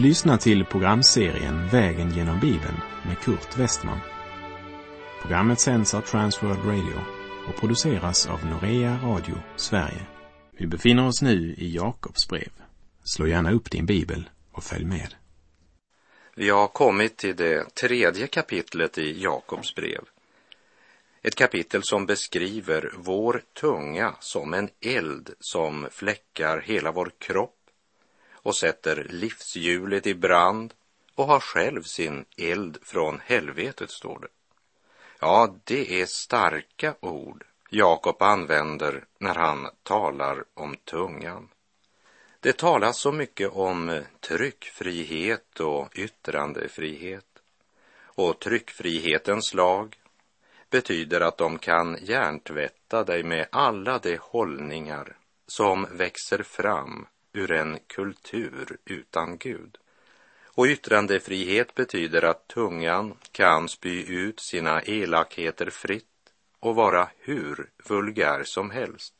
Du lyssnar till programserien Vägen genom Bibeln med Kurt Westman. Programmet sänds av Transworld Radio och produceras av Norea Radio Sverige. Vi befinner oss nu i Jakobs brev. Slå gärna upp din bibel och följ med. Vi har kommit till det tredje kapitlet i Jakobs brev. Ett kapitel som beskriver vår tunga som en eld som fläckar hela vår kropp och sätter livshjulet i brand och har själv sin eld från helvetet, står det. Ja, det är starka ord Jakob använder när han talar om tungan. Det talas så mycket om tryckfrihet och yttrandefrihet. Och tryckfrihetens lag betyder att de kan hjärntvätta dig med alla de hållningar som växer fram ur en kultur utan Gud. Och yttrandefrihet betyder att tungan kan spy ut sina elakheter fritt och vara hur vulgär som helst.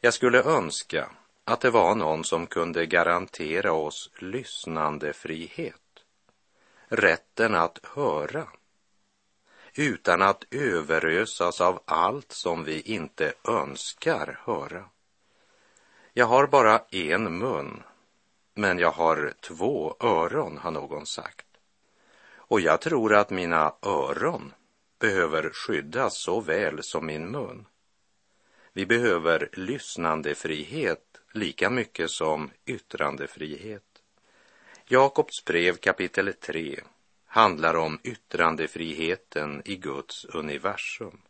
Jag skulle önska att det var någon som kunde garantera oss lyssnandefrihet. Rätten att höra utan att överösas av allt som vi inte önskar höra. Jag har bara en mun, men jag har två öron, har någon sagt. Och jag tror att mina öron behöver skyddas så väl som min mun. Vi behöver lyssnandefrihet lika mycket som yttrandefrihet. Jakobs brev kapitel 3 handlar om yttrandefriheten i Guds universum.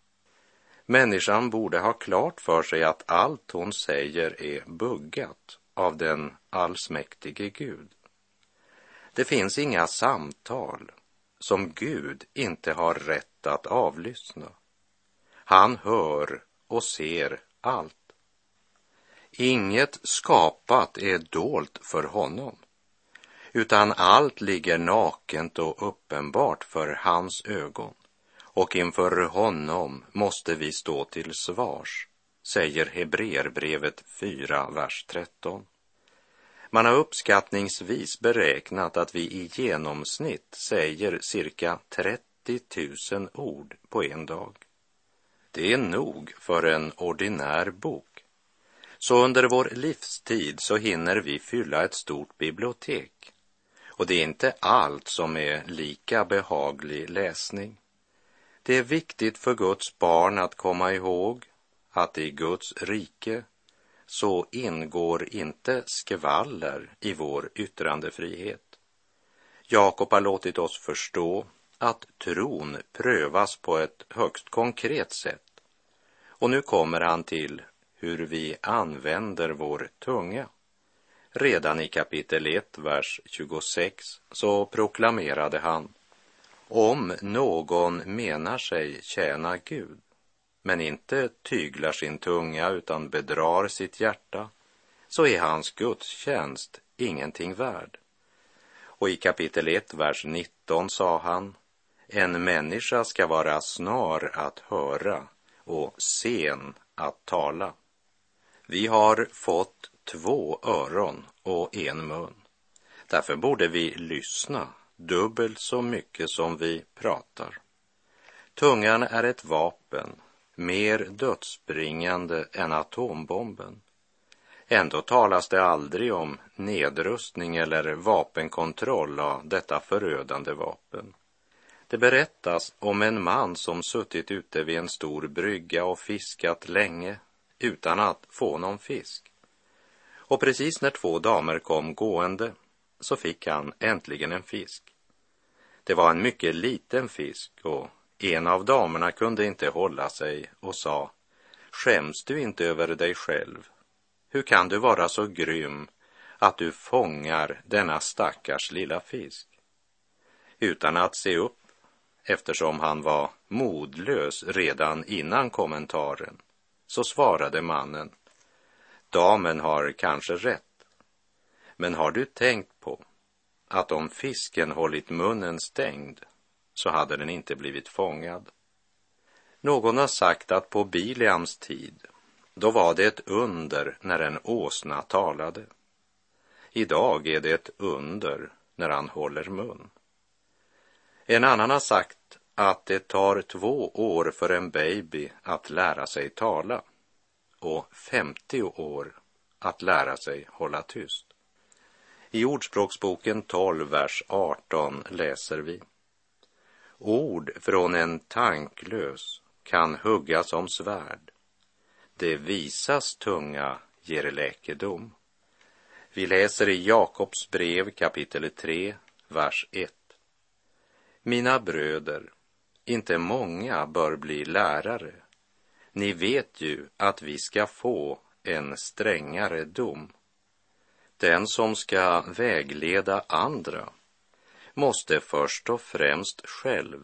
Människan borde ha klart för sig att allt hon säger är buggat av den allsmäktige Gud. Det finns inga samtal som Gud inte har rätt att avlyssna. Han hör och ser allt. Inget skapat är dolt för honom, utan allt ligger nakent och uppenbart för hans ögon och inför honom måste vi stå till svars, säger Hebreerbrevet 4, vers 13. Man har uppskattningsvis beräknat att vi i genomsnitt säger cirka 30 000 ord på en dag. Det är nog för en ordinär bok. Så under vår livstid så hinner vi fylla ett stort bibliotek. Och det är inte allt som är lika behaglig läsning. Det är viktigt för Guds barn att komma ihåg att i Guds rike så ingår inte skvaller i vår yttrandefrihet. Jakob har låtit oss förstå att tron prövas på ett högst konkret sätt. Och nu kommer han till hur vi använder vår tunga. Redan i kapitel 1, vers 26 så proklamerade han om någon menar sig tjäna Gud, men inte tyglar sin tunga utan bedrar sitt hjärta, så är hans gudstjänst ingenting värd. Och i kapitel 1, vers 19 sa han, en människa ska vara snar att höra och sen att tala. Vi har fått två öron och en mun. Därför borde vi lyssna dubbelt så mycket som vi pratar. Tungan är ett vapen, mer dödsbringande än atombomben. Ändå talas det aldrig om nedrustning eller vapenkontroll av detta förödande vapen. Det berättas om en man som suttit ute vid en stor brygga och fiskat länge utan att få någon fisk. Och precis när två damer kom gående så fick han äntligen en fisk. Det var en mycket liten fisk och en av damerna kunde inte hålla sig och sa Skäms du inte över dig själv? Hur kan du vara så grym att du fångar denna stackars lilla fisk? Utan att se upp, eftersom han var modlös redan innan kommentaren, så svarade mannen Damen har kanske rätt, men har du tänkt på att om fisken hållit munnen stängd så hade den inte blivit fångad. Någon har sagt att på Biliams tid, då var det ett under när en åsna talade. Idag är det ett under när han håller mun. En annan har sagt att det tar två år för en baby att lära sig tala och 50 år att lära sig hålla tyst. I Ordspråksboken 12, vers 18 läser vi. Ord från en tanklös kan hugga som svärd. Det visas tunga ger läkedom. Vi läser i Jakobs brev kapitel 3, vers 1. Mina bröder, inte många bör bli lärare. Ni vet ju att vi ska få en strängare dom. Den som ska vägleda andra måste först och främst själv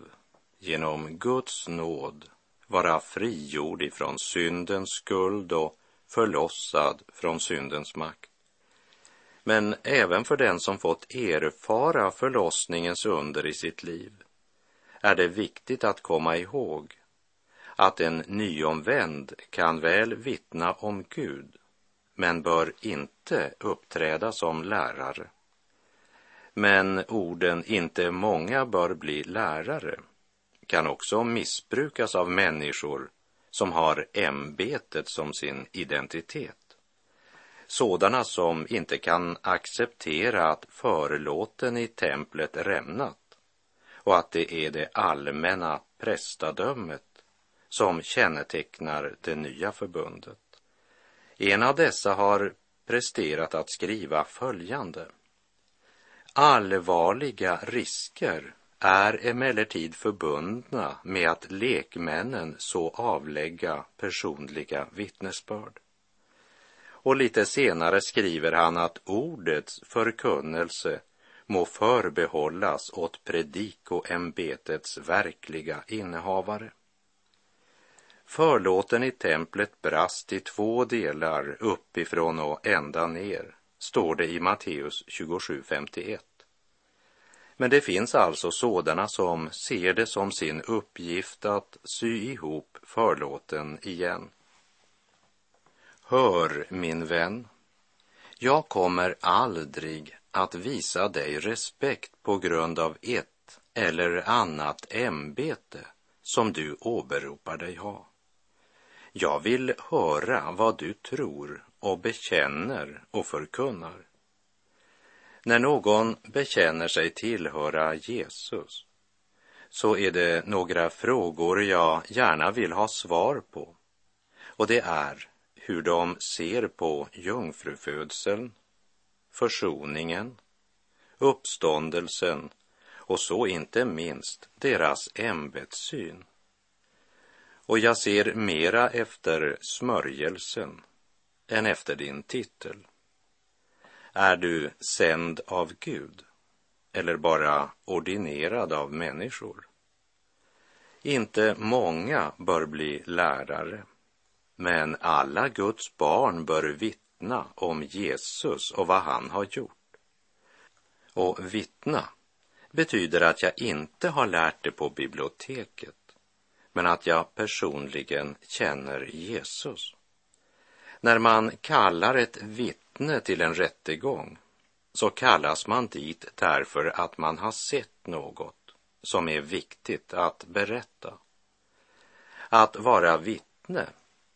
genom Guds nåd vara frigjord ifrån syndens skuld och förlossad från syndens makt. Men även för den som fått erfara förlossningens under i sitt liv är det viktigt att komma ihåg att en nyomvänd kan väl vittna om Gud, men bör inte uppträda som lärare. Men orden inte många bör bli lärare kan också missbrukas av människor som har ämbetet som sin identitet. Sådana som inte kan acceptera att förlåten i templet rämnat och att det är det allmänna prästadömet som kännetecknar det nya förbundet. En av dessa har presterat att skriva följande. Allvarliga risker är emellertid förbundna med att lekmännen så avlägga personliga vittnesbörd. Och lite senare skriver han att ordets förkunnelse må förbehållas åt predikoämbetets verkliga innehavare. Förlåten i templet brast i två delar uppifrån och ända ner, står det i Matteus 27.51. Men det finns alltså sådana som ser det som sin uppgift att sy ihop förlåten igen. Hör, min vän, jag kommer aldrig att visa dig respekt på grund av ett eller annat ämbete som du åberopar dig ha. Jag vill höra vad du tror och bekänner och förkunnar. När någon bekänner sig tillhöra Jesus så är det några frågor jag gärna vill ha svar på. Och det är hur de ser på jungfrufödseln, försoningen, uppståndelsen och så inte minst deras ämbetssyn. Och jag ser mera efter smörjelsen än efter din titel. Är du sänd av Gud eller bara ordinerad av människor? Inte många bör bli lärare, men alla Guds barn bör vittna om Jesus och vad han har gjort. Och vittna betyder att jag inte har lärt det på biblioteket, men att jag personligen känner Jesus. När man kallar ett vittne till en rättegång så kallas man dit därför att man har sett något som är viktigt att berätta. Att vara vittne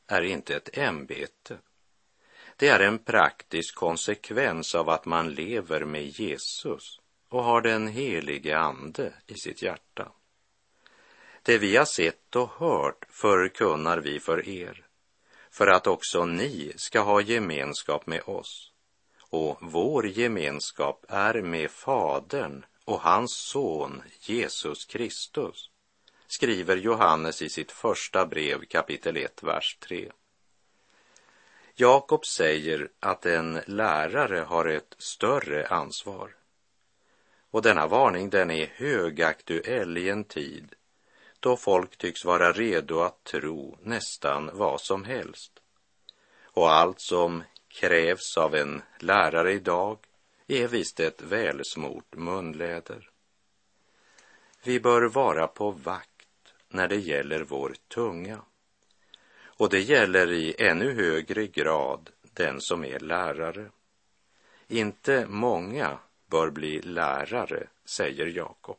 är inte ett ämbete. Det är en praktisk konsekvens av att man lever med Jesus och har den helige Ande i sitt hjärta. Det vi har sett och hört förkunnar vi för er för att också ni ska ha gemenskap med oss. Och vår gemenskap är med Fadern och hans son Jesus Kristus, skriver Johannes i sitt första brev kapitel 1, vers 3. Jakob säger att en lärare har ett större ansvar. Och denna varning den är högaktuell i en tid då folk tycks vara redo att tro nästan vad som helst. Och allt som krävs av en lärare idag är visst ett välsmort munläder. Vi bör vara på vakt när det gäller vår tunga. Och det gäller i ännu högre grad den som är lärare. Inte många bör bli lärare, säger Jakob.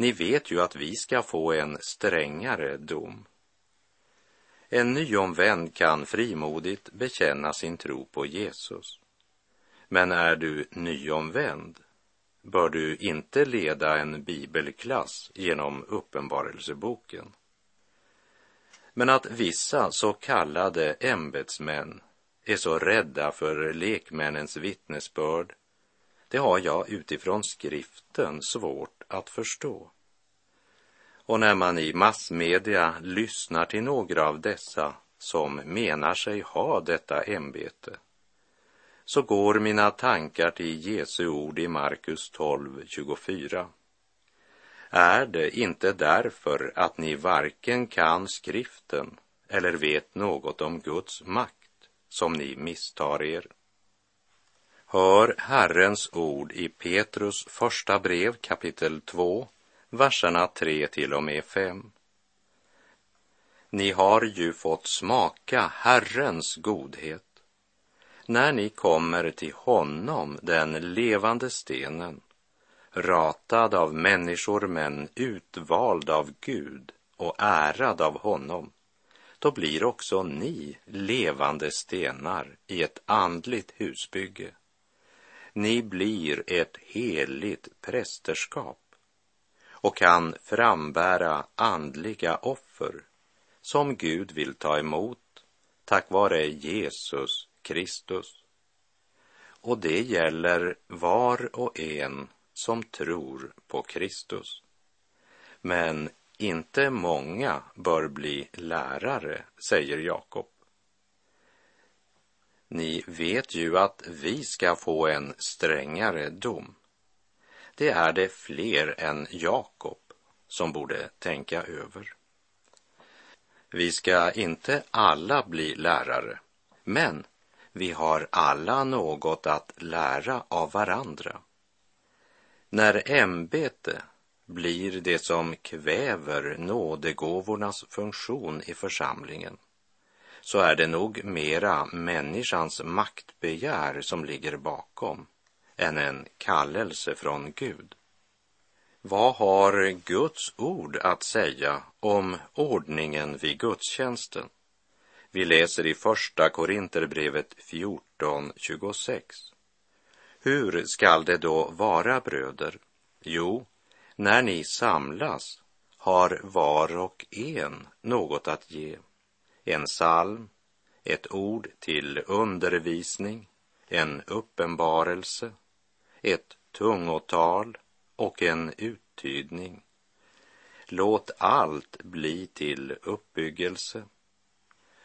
Ni vet ju att vi ska få en strängare dom. En nyomvänd kan frimodigt bekänna sin tro på Jesus. Men är du nyomvänd bör du inte leda en bibelklass genom Uppenbarelseboken. Men att vissa så kallade ämbetsmän är så rädda för lekmännens vittnesbörd, det har jag utifrån skriften svårt att förstå. Och när man i massmedia lyssnar till några av dessa som menar sig ha detta ämbete, så går mina tankar till Jesu ord i Markus 12, 24. Är det inte därför att ni varken kan skriften eller vet något om Guds makt som ni misstar er? Hör Herrens ord i Petrus första brev kapitel 2, verserna 3 till och med 5. Ni har ju fått smaka Herrens godhet. När ni kommer till honom, den levande stenen, ratad av människor men utvald av Gud och ärad av honom, då blir också ni levande stenar i ett andligt husbygge. Ni blir ett heligt prästerskap och kan frambära andliga offer som Gud vill ta emot tack vare Jesus Kristus. Och det gäller var och en som tror på Kristus. Men inte många bör bli lärare, säger Jakob. Ni vet ju att vi ska få en strängare dom. Det är det fler än Jakob som borde tänka över. Vi ska inte alla bli lärare, men vi har alla något att lära av varandra. När ämbete blir det som kväver nådegåvornas funktion i församlingen så är det nog mera människans maktbegär som ligger bakom än en kallelse från Gud. Vad har Guds ord att säga om ordningen vid gudstjänsten? Vi läser i Första Korinterbrevet 14.26. Hur skall det då vara, bröder? Jo, när ni samlas har var och en något att ge. En psalm, ett ord till undervisning, en uppenbarelse, ett tungotal och en uttydning. Låt allt bli till uppbyggelse.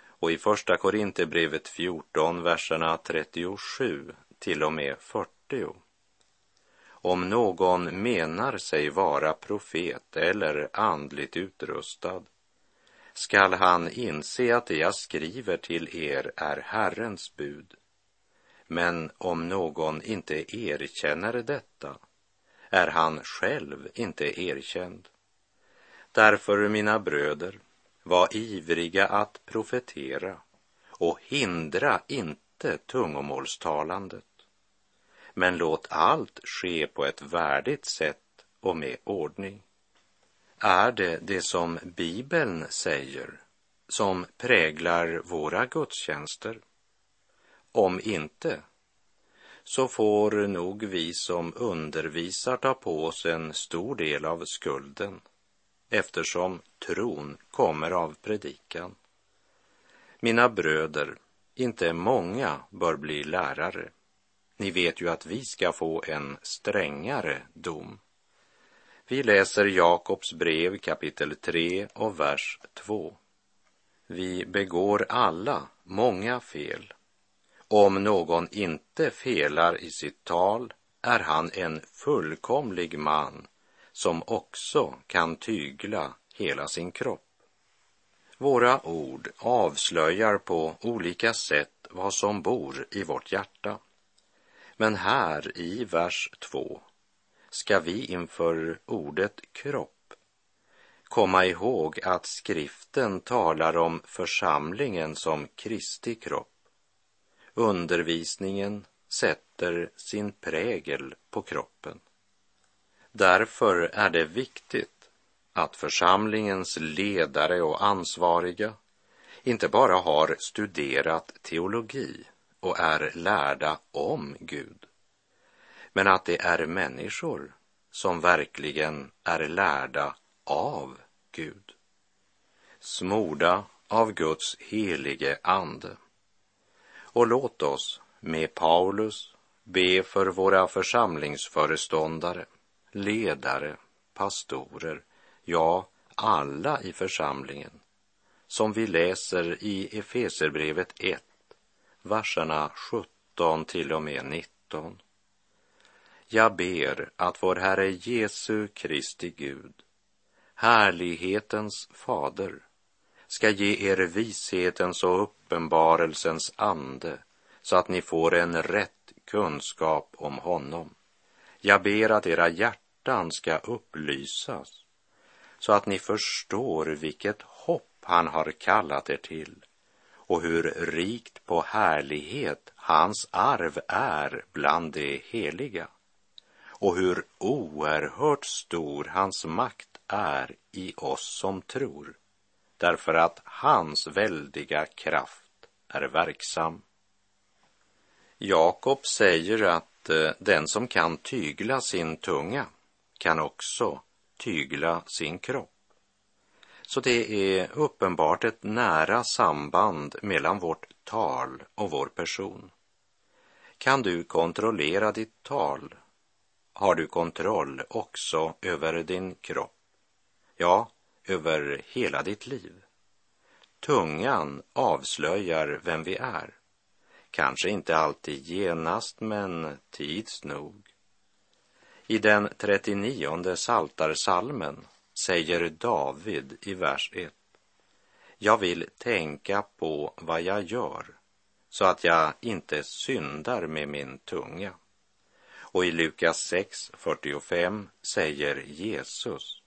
Och i Första Korinthierbrevet 14, verserna 37 till och med 40. Om någon menar sig vara profet eller andligt utrustad skall han inse att det jag skriver till er är Herrens bud. Men om någon inte erkänner detta är han själv inte erkänd. Därför, mina bröder, var ivriga att profetera och hindra inte tungomålstalandet. Men låt allt ske på ett värdigt sätt och med ordning. Är det det som Bibeln säger som präglar våra gudstjänster? Om inte, så får nog vi som undervisar ta på oss en stor del av skulden eftersom tron kommer av predikan. Mina bröder, inte många bör bli lärare. Ni vet ju att vi ska få en strängare dom. Vi läser Jakobs brev kapitel 3 och vers 2. Vi begår alla många fel. Om någon inte felar i sitt tal är han en fullkomlig man som också kan tygla hela sin kropp. Våra ord avslöjar på olika sätt vad som bor i vårt hjärta. Men här i vers 2 ska vi inför ordet kropp komma ihåg att skriften talar om församlingen som Kristi kropp. Undervisningen, sätter sin prägel på kroppen. Därför är det viktigt att församlingens ledare och ansvariga inte bara har studerat teologi och är lärda om Gud, men att det är människor som verkligen är lärda av Gud. Smorda av Guds helige ande. Och låt oss med Paulus be för våra församlingsföreståndare, ledare, pastorer, ja, alla i församlingen, som vi läser i Efeserbrevet 1, verserna 17 till och med 19. Jag ber att vår Herre Jesu Kristi Gud, härlighetens fader, ska ge er vishetens och uppenbarelsens ande så att ni får en rätt kunskap om honom. Jag ber att era hjärtan ska upplysas så att ni förstår vilket hopp han har kallat er till och hur rikt på härlighet hans arv är bland de heliga och hur oerhört stor hans makt är i oss som tror därför att hans väldiga kraft är verksam. Jakob säger att eh, den som kan tygla sin tunga kan också tygla sin kropp. Så det är uppenbart ett nära samband mellan vårt tal och vår person. Kan du kontrollera ditt tal har du kontroll också över din kropp. Ja, över hela ditt liv. Tungan avslöjar vem vi är. Kanske inte alltid genast, men tids nog. I den 39 saltarsalmen säger David i vers 1. Jag vill tänka på vad jag gör så att jag inte syndar med min tunga. Och i Lukas 6.45 säger Jesus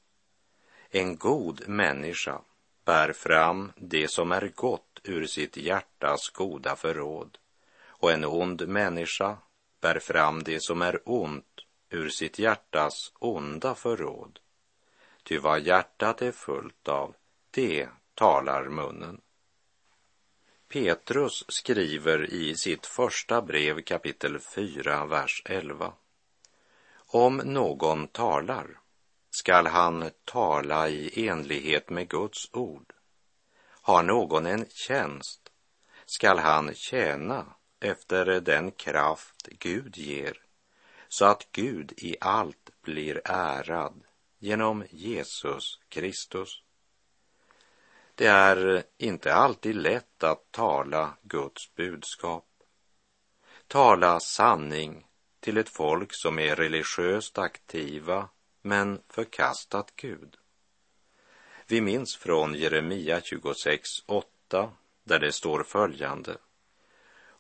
en god människa bär fram det som är gott ur sitt hjärtas goda förråd och en ond människa bär fram det som är ont ur sitt hjärtas onda förråd. Ty vad hjärtat är fullt av, det talar munnen. Petrus skriver i sitt första brev kapitel 4, vers 11. Om någon talar skall han tala i enlighet med Guds ord. Har någon en tjänst skall han tjäna efter den kraft Gud ger, så att Gud i allt blir ärad genom Jesus Kristus. Det är inte alltid lätt att tala Guds budskap. Tala sanning till ett folk som är religiöst aktiva men förkastat Gud. Vi minns från Jeremia 26.8 där det står följande.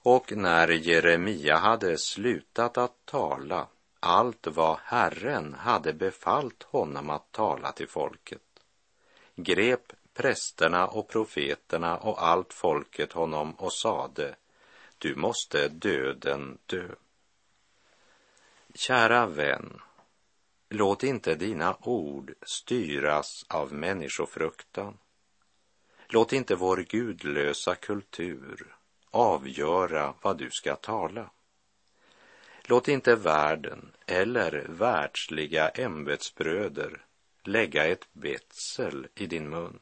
Och när Jeremia hade slutat att tala allt vad Herren hade befallt honom att tala till folket grep prästerna och profeterna och allt folket honom och sade du måste döden dö. Kära vän, Låt inte dina ord styras av människofruktan. Låt inte vår gudlösa kultur avgöra vad du ska tala. Låt inte världen eller världsliga ämbetsbröder lägga ett betsel i din mun.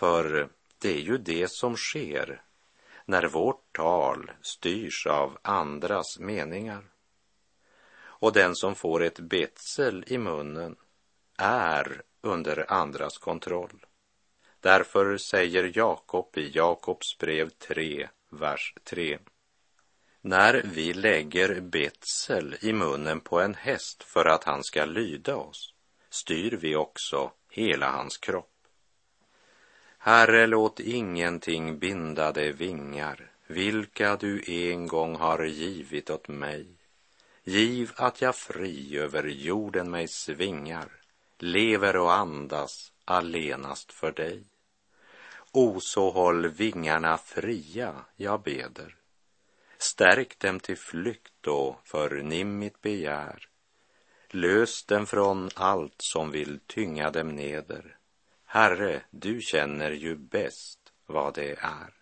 För det är ju det som sker när vårt tal styrs av andras meningar och den som får ett betsel i munnen är under andras kontroll. Därför säger Jakob i Jakobs brev 3, vers 3. När vi lägger betsel i munnen på en häst för att han ska lyda oss, styr vi också hela hans kropp. Herre, låt ingenting binda dig vingar, vilka du en gång har givit åt mig. Giv att jag fri över jorden mig svingar, lever och andas allenast för dig. O, så håll vingarna fria, jag beder, Stärk dem till flykt och förnim mitt begär. Lös dem från allt som vill tynga dem neder. Herre, du känner ju bäst vad det är.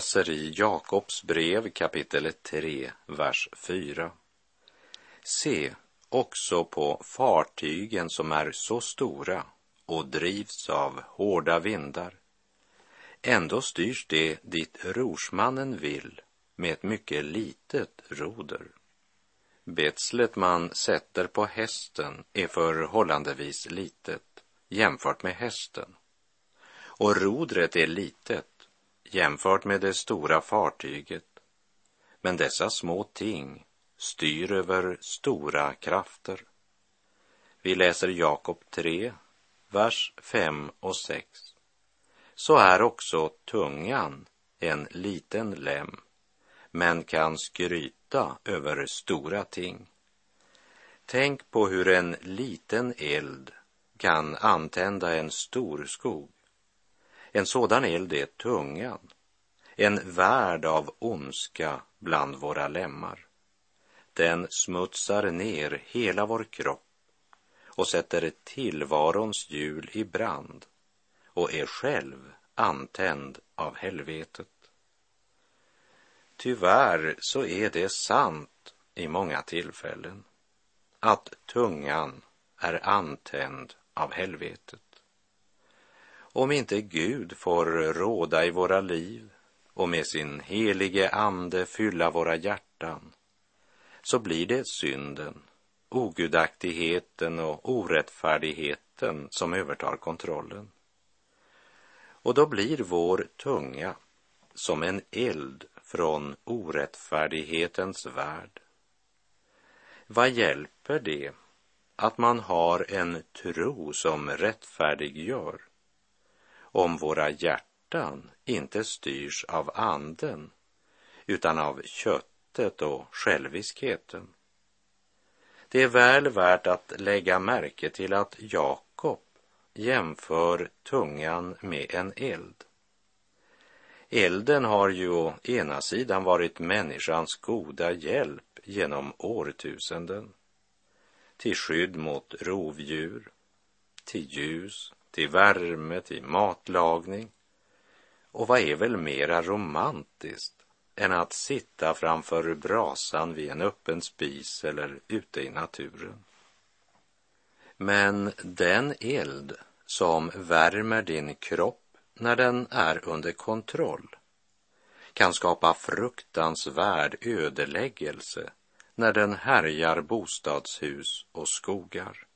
Läser i Jakobs brev kapitel 3, vers 4. Se också på fartygen som är så stora och drivs av hårda vindar. Ändå styrs det dit rorsmannen vill med ett mycket litet roder. Betslet man sätter på hästen är förhållandevis litet jämfört med hästen. Och rodret är litet jämfört med det stora fartyget. Men dessa små ting styr över stora krafter. Vi läser Jakob 3, vers 5 och 6. Så är också tungan en liten lem, men kan skryta över stora ting. Tänk på hur en liten eld kan antända en stor skog. En sådan eld är tungan, en värld av ondska bland våra lemmar. Den smutsar ner hela vår kropp och sätter tillvarons hjul i brand och är själv antänd av helvetet. Tyvärr så är det sant i många tillfällen att tungan är antänd av helvetet. Om inte Gud får råda i våra liv och med sin helige ande fylla våra hjärtan så blir det synden, ogudaktigheten och orättfärdigheten som övertar kontrollen. Och då blir vår tunga som en eld från orättfärdighetens värld. Vad hjälper det att man har en tro som rättfärdiggör om våra hjärtan inte styrs av anden utan av köttet och själviskheten. Det är väl värt att lägga märke till att Jakob jämför tungan med en eld. Elden har ju å ena sidan varit människans goda hjälp genom årtusenden till skydd mot rovdjur, till ljus, till värme, till matlagning. Och vad är väl mera romantiskt än att sitta framför brasan vid en öppen spis eller ute i naturen? Men den eld som värmer din kropp när den är under kontroll kan skapa fruktansvärd ödeläggelse när den härjar bostadshus och skogar.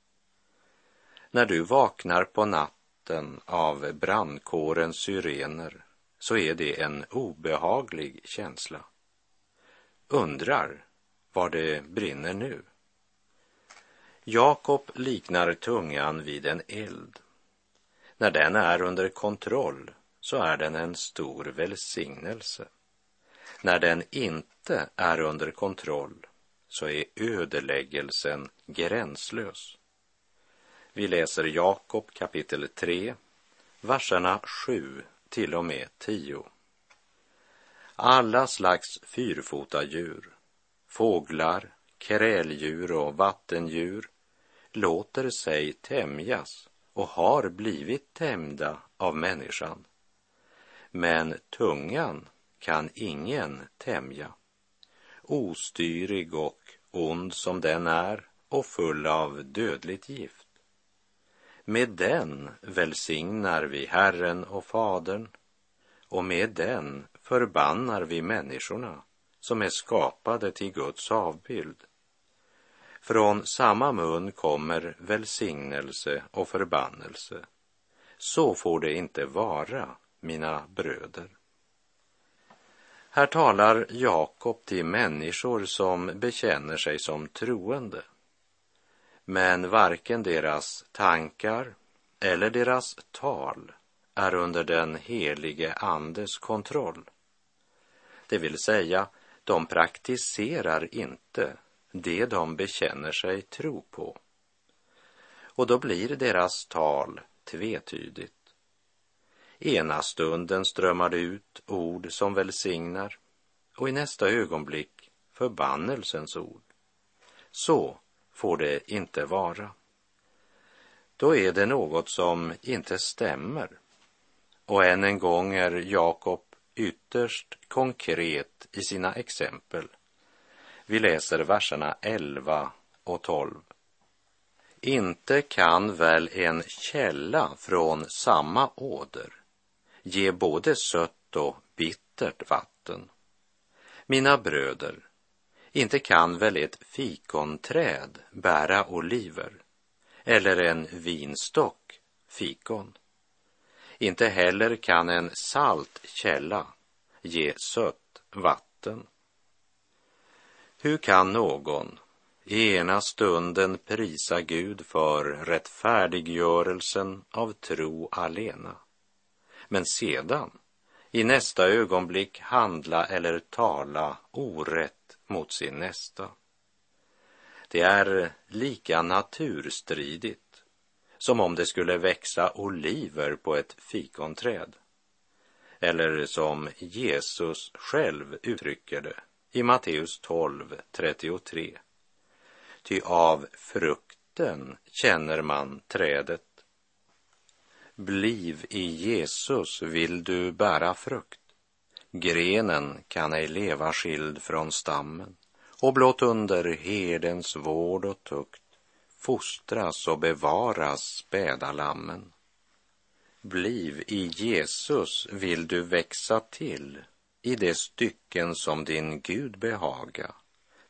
När du vaknar på natten av brandkårens syrener så är det en obehaglig känsla. Undrar var det brinner nu? Jakob liknar tungan vid en eld. När den är under kontroll så är den en stor välsignelse. När den inte är under kontroll så är ödeläggelsen gränslös. Vi läser Jakob kapitel 3, verserna 7 till och med 10. Alla slags fyrfota djur, fåglar, kräldjur och vattendjur låter sig tämjas och har blivit tämjda av människan. Men tungan kan ingen tämja. Ostyrig och ond som den är och full av dödligt gift. Med den välsignar vi Herren och Fadern och med den förbannar vi människorna som är skapade till Guds avbild. Från samma mun kommer välsignelse och förbannelse. Så får det inte vara, mina bröder. Här talar Jakob till människor som bekänner sig som troende. Men varken deras tankar eller deras tal är under den helige Andes kontroll. Det vill säga, de praktiserar inte det de bekänner sig tro på. Och då blir deras tal tvetydigt. Ena stunden strömmar det ut ord som välsignar och i nästa ögonblick förbannelsens ord. Så får det inte vara. Då är det något som inte stämmer. Och än en gång är Jakob ytterst konkret i sina exempel. Vi läser verserna 11 och 12. Inte kan väl en källa från samma åder ge både sött och bittert vatten. Mina bröder, inte kan väl ett fikonträd bära oliver eller en vinstock fikon. Inte heller kan en salt källa ge sött vatten. Hur kan någon i ena stunden prisa Gud för rättfärdiggörelsen av tro alena, men sedan i nästa ögonblick handla eller tala orätt mot sin nästa? Det är lika naturstridigt som om det skulle växa oliver på ett fikonträd. Eller som Jesus själv uttrycker det i Matteus 12, 33. Ty av frukten känner man trädet. Bliv i Jesus vill du bära frukt. Grenen kan ej leva skild från stammen och blott under herdens vård och tukt fostras och bevaras späda lammen. Bliv i Jesus vill du växa till i de stycken som din Gud behaga.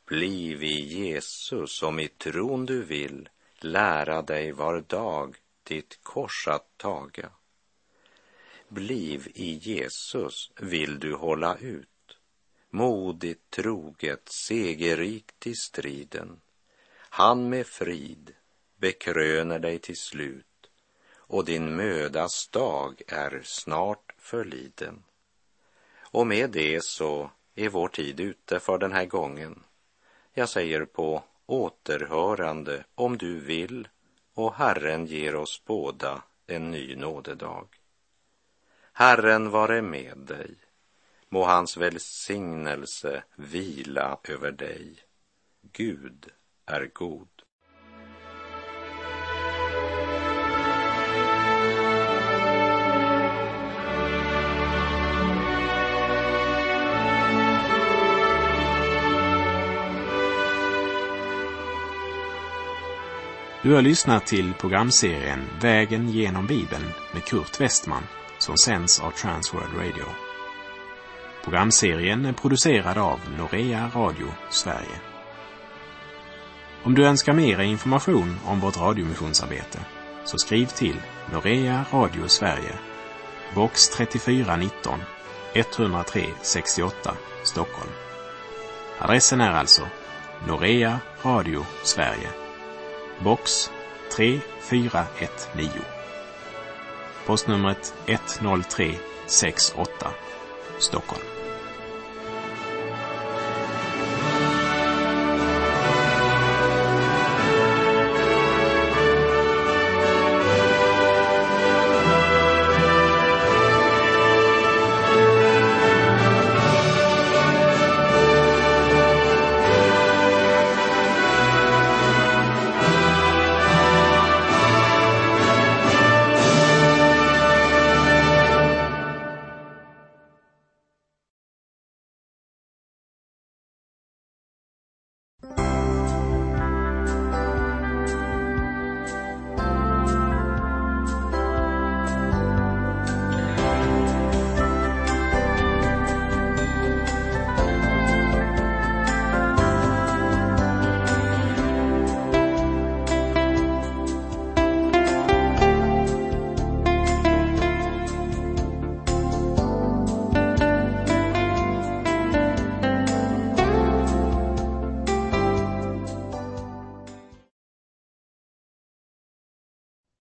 Bliv i Jesus som i tron du vill lära dig var dag ditt kors att taga liv i Jesus vill du hålla ut modigt, troget, segerrikt i striden. Han med frid bekröner dig till slut och din mödas dag är snart förliden. Och med det så är vår tid ute för den här gången. Jag säger på återhörande om du vill och Herren ger oss båda en ny nådedag. Herren vare med dig. Må hans välsignelse vila över dig. Gud är god. Du har lyssnat till programserien Vägen genom Bibeln med Kurt Westman som sänds av Transworld Radio. Programserien är producerad av Norea Radio Sverige. Om du önskar mer information om vårt radiomissionsarbete så skriv till Norea Radio Sverige, box 3419 103 68 Stockholm. Adressen är alltså Norea Radio Sverige, box 3419. Postnumret 10368 Stockholm.